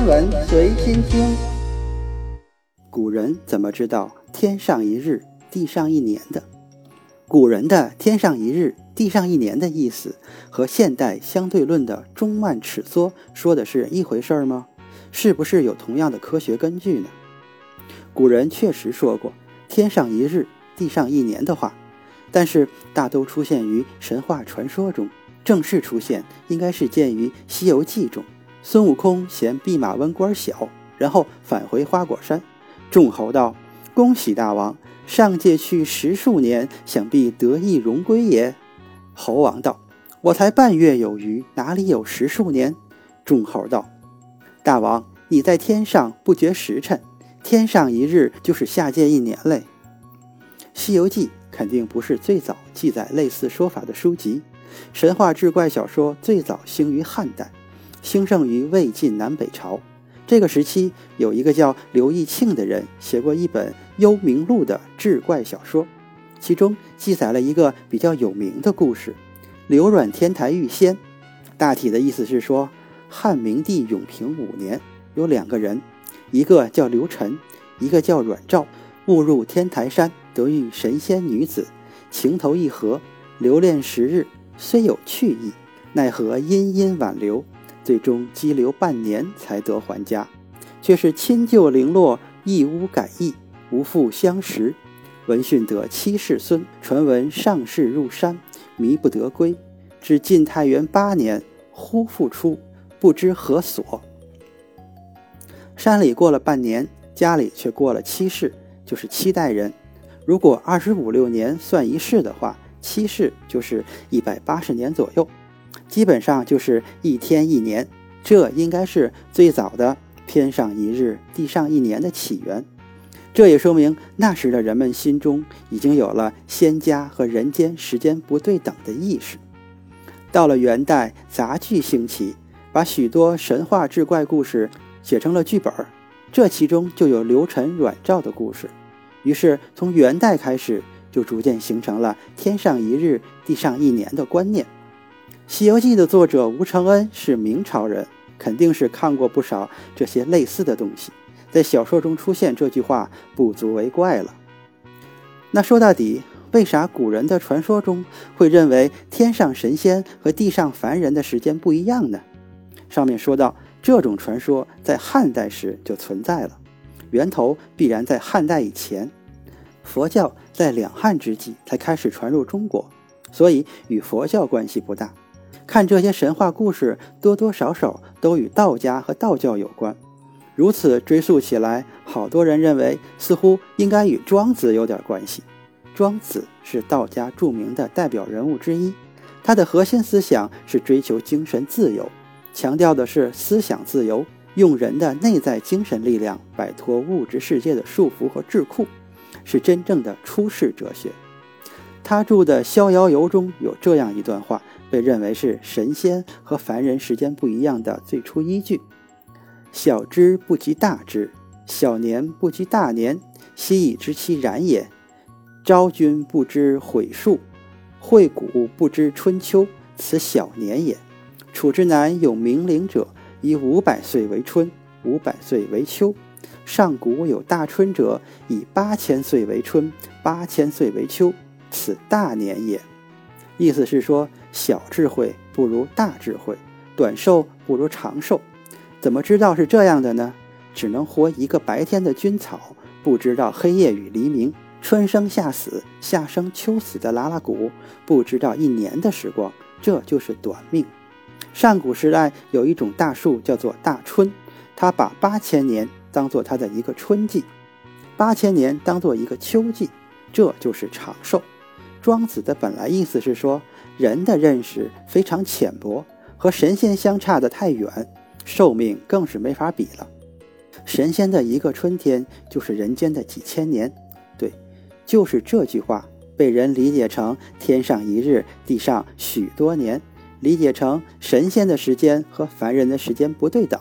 天文随心听。古人怎么知道天上一日，地上一年的？古人的“天上一日，地上一年”的意思，和现代相对论的中慢尺缩说的是一回事儿吗？是不是有同样的科学根据呢？古人确实说过“天上一日，地上一年”的话，但是大都出现于神话传说中，正式出现应该是见于《西游记》中。孙悟空嫌弼马温官小，然后返回花果山，众猴道：“恭喜大王，上界去十数年，想必得意荣归也。”猴王道：“我才半月有余，哪里有十数年？”众猴道：“大王，你在天上不觉时辰，天上一日就是下界一年嘞。”《西游记》肯定不是最早记载类似说法的书籍，神话志怪小说最早兴于汉代。兴盛于魏晋南北朝，这个时期有一个叫刘义庆的人写过一本《幽冥录》的志怪小说，其中记载了一个比较有名的故事——刘阮天台遇仙。大体的意思是说，汉明帝永平五年，有两个人，一个叫刘晨，一个叫阮肇，误入天台山，得遇神仙女子，情投意合，留恋十日，虽有去意，奈何阴阴挽留。最终羁留半年才得还家，却是亲旧零落，一无改易，无复相识。闻讯得七世孙，传闻上世入山，迷不得归，至晋太元八年，忽复出，不知何所。山里过了半年，家里却过了七世，就是七代人。如果二十五六年算一世的话，七世就是一百八十年左右。基本上就是一天一年，这应该是最早的“天上一日，地上一年”的起源。这也说明那时的人们心中已经有了仙家和人间时间不对等的意识。到了元代，杂剧兴起，把许多神话志怪故事写成了剧本这其中就有刘晨、阮肇的故事。于是从元代开始，就逐渐形成了“天上一日，地上一年”的观念。《西游记》的作者吴承恩是明朝人，肯定是看过不少这些类似的东西，在小说中出现这句话不足为怪了。那说到底，为啥古人的传说中会认为天上神仙和地上凡人的时间不一样呢？上面说到，这种传说在汉代时就存在了，源头必然在汉代以前，佛教在两汉之际才开始传入中国，所以与佛教关系不大。看这些神话故事，多多少少都与道家和道教有关。如此追溯起来，好多人认为似乎应该与庄子有点关系。庄子是道家著名的代表人物之一，他的核心思想是追求精神自由，强调的是思想自由，用人的内在精神力量摆脱物质世界的束缚和桎梏，是真正的出世哲学。他著的《逍遥游》中有这样一段话。被认为是神仙和凡人时间不一样的最初依据。小知不及大知，小年不及大年，昔已知其然也。昭君不知悔数，惠古不知春秋，此小年也。楚之南有明灵者，以五百岁为春，五百岁为秋；上古有大春者，以八千岁为春，八千岁为秋，此大年也。意思是说。小智慧不如大智慧，短寿不如长寿。怎么知道是这样的呢？只能活一个白天的军草，不知道黑夜与黎明，春生夏死，夏生秋死的拉拉古，不知道一年的时光，这就是短命。上古时代有一种大树叫做大椿，它把八千年当做它的一个春季，八千年当做一个秋季，这就是长寿。庄子的本来意思是说。人的认识非常浅薄，和神仙相差的太远，寿命更是没法比了。神仙的一个春天就是人间的几千年，对，就是这句话被人理解成天上一日，地上许多年，理解成神仙的时间和凡人的时间不对等。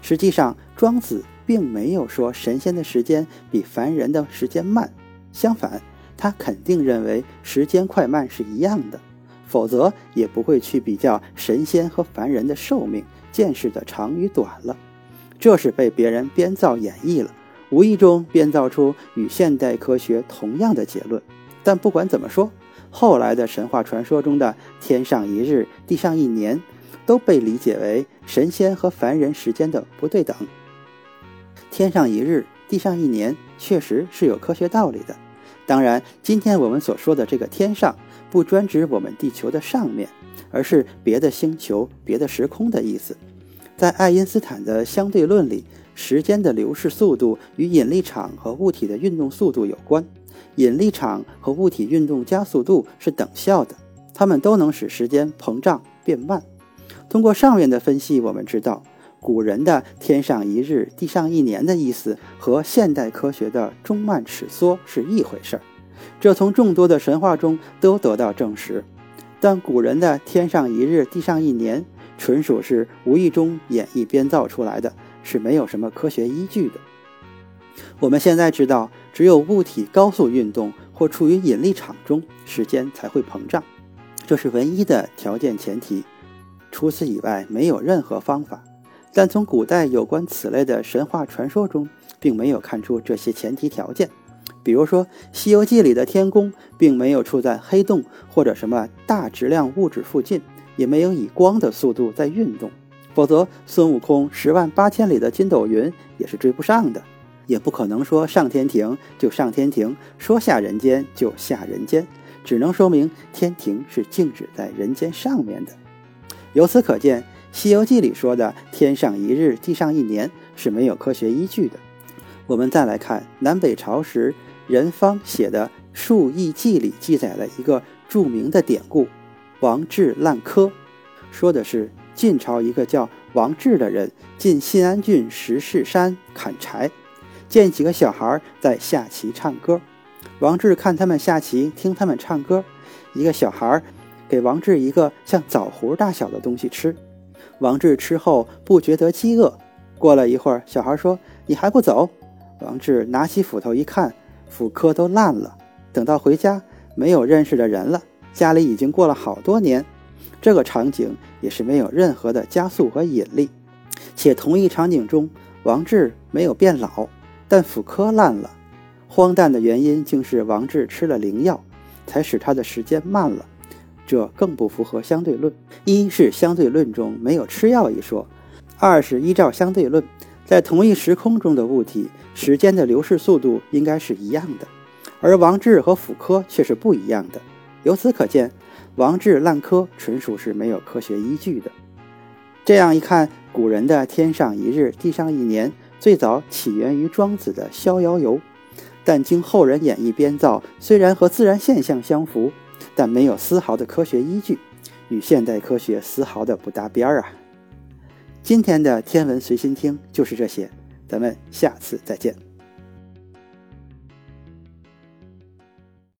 实际上，庄子并没有说神仙的时间比凡人的时间慢，相反，他肯定认为时间快慢是一样的。否则也不会去比较神仙和凡人的寿命、见识的长与短了。这是被别人编造演绎了，无意中编造出与现代科学同样的结论。但不管怎么说，后来的神话传说中的“天上一日，地上一年”都被理解为神仙和凡人时间的不对等。天上一日，地上一年，确实是有科学道理的。当然，今天我们所说的这个天上，不专指我们地球的上面，而是别的星球、别的时空的意思。在爱因斯坦的相对论里，时间的流逝速度与引力场和物体的运动速度有关。引力场和物体运动加速度是等效的，它们都能使时间膨胀变慢。通过上面的分析，我们知道古人的“天上一日，地上一年”的意思和现代科学的“中慢尺缩”是一回事儿。这从众多的神话中都得到证实。但古人的“天上一日，地上一年”纯属是无意中演绎编造出来的，是没有什么科学依据的。我们现在知道，只有物体高速运动或处于引力场中，时间才会膨胀，这是唯一的条件前提。除此以外，没有任何方法。但从古代有关此类的神话传说中，并没有看出这些前提条件。比如说，《西游记》里的天宫，并没有处在黑洞或者什么大质量物质附近，也没有以光的速度在运动，否则孙悟空十万八千里的筋斗云也是追不上的。也不可能说上天庭就上天庭，说下人间就下人间，只能说明天庭是静止在人间上面的。由此可见，《西游记》里说的“天上一日，地上一年”是没有科学依据的。我们再来看南北朝时任方写的《述异记》里记载了一个著名的典故“王志烂柯”，说的是晋朝一个叫王志的人进信安郡石室山砍柴。见几个小孩在下棋唱歌，王志看他们下棋，听他们唱歌。一个小孩给王志一个像枣核大小的东西吃，王志吃后不觉得饥饿。过了一会儿，小孩说：“你还不走？”王志拿起斧头一看，斧磕都烂了。等到回家，没有认识的人了，家里已经过了好多年。这个场景也是没有任何的加速和引力，且同一场景中，王志没有变老。但斧科烂了，荒诞的原因竟是王志吃了灵药，才使他的时间慢了。这更不符合相对论。一是相对论中没有吃药一说，二是依照相对论，在同一时空中的物体时间的流逝速度应该是一样的，而王志和妇科却是不一样的。由此可见，王志烂科纯属是没有科学依据的。这样一看，古人的“天上一日，地上一年”。最早起源于庄子的《逍遥游》，但经后人演绎编造，虽然和自然现象相符，但没有丝毫的科学依据，与现代科学丝毫的不搭边儿啊！今天的天文随心听就是这些，咱们下次再见。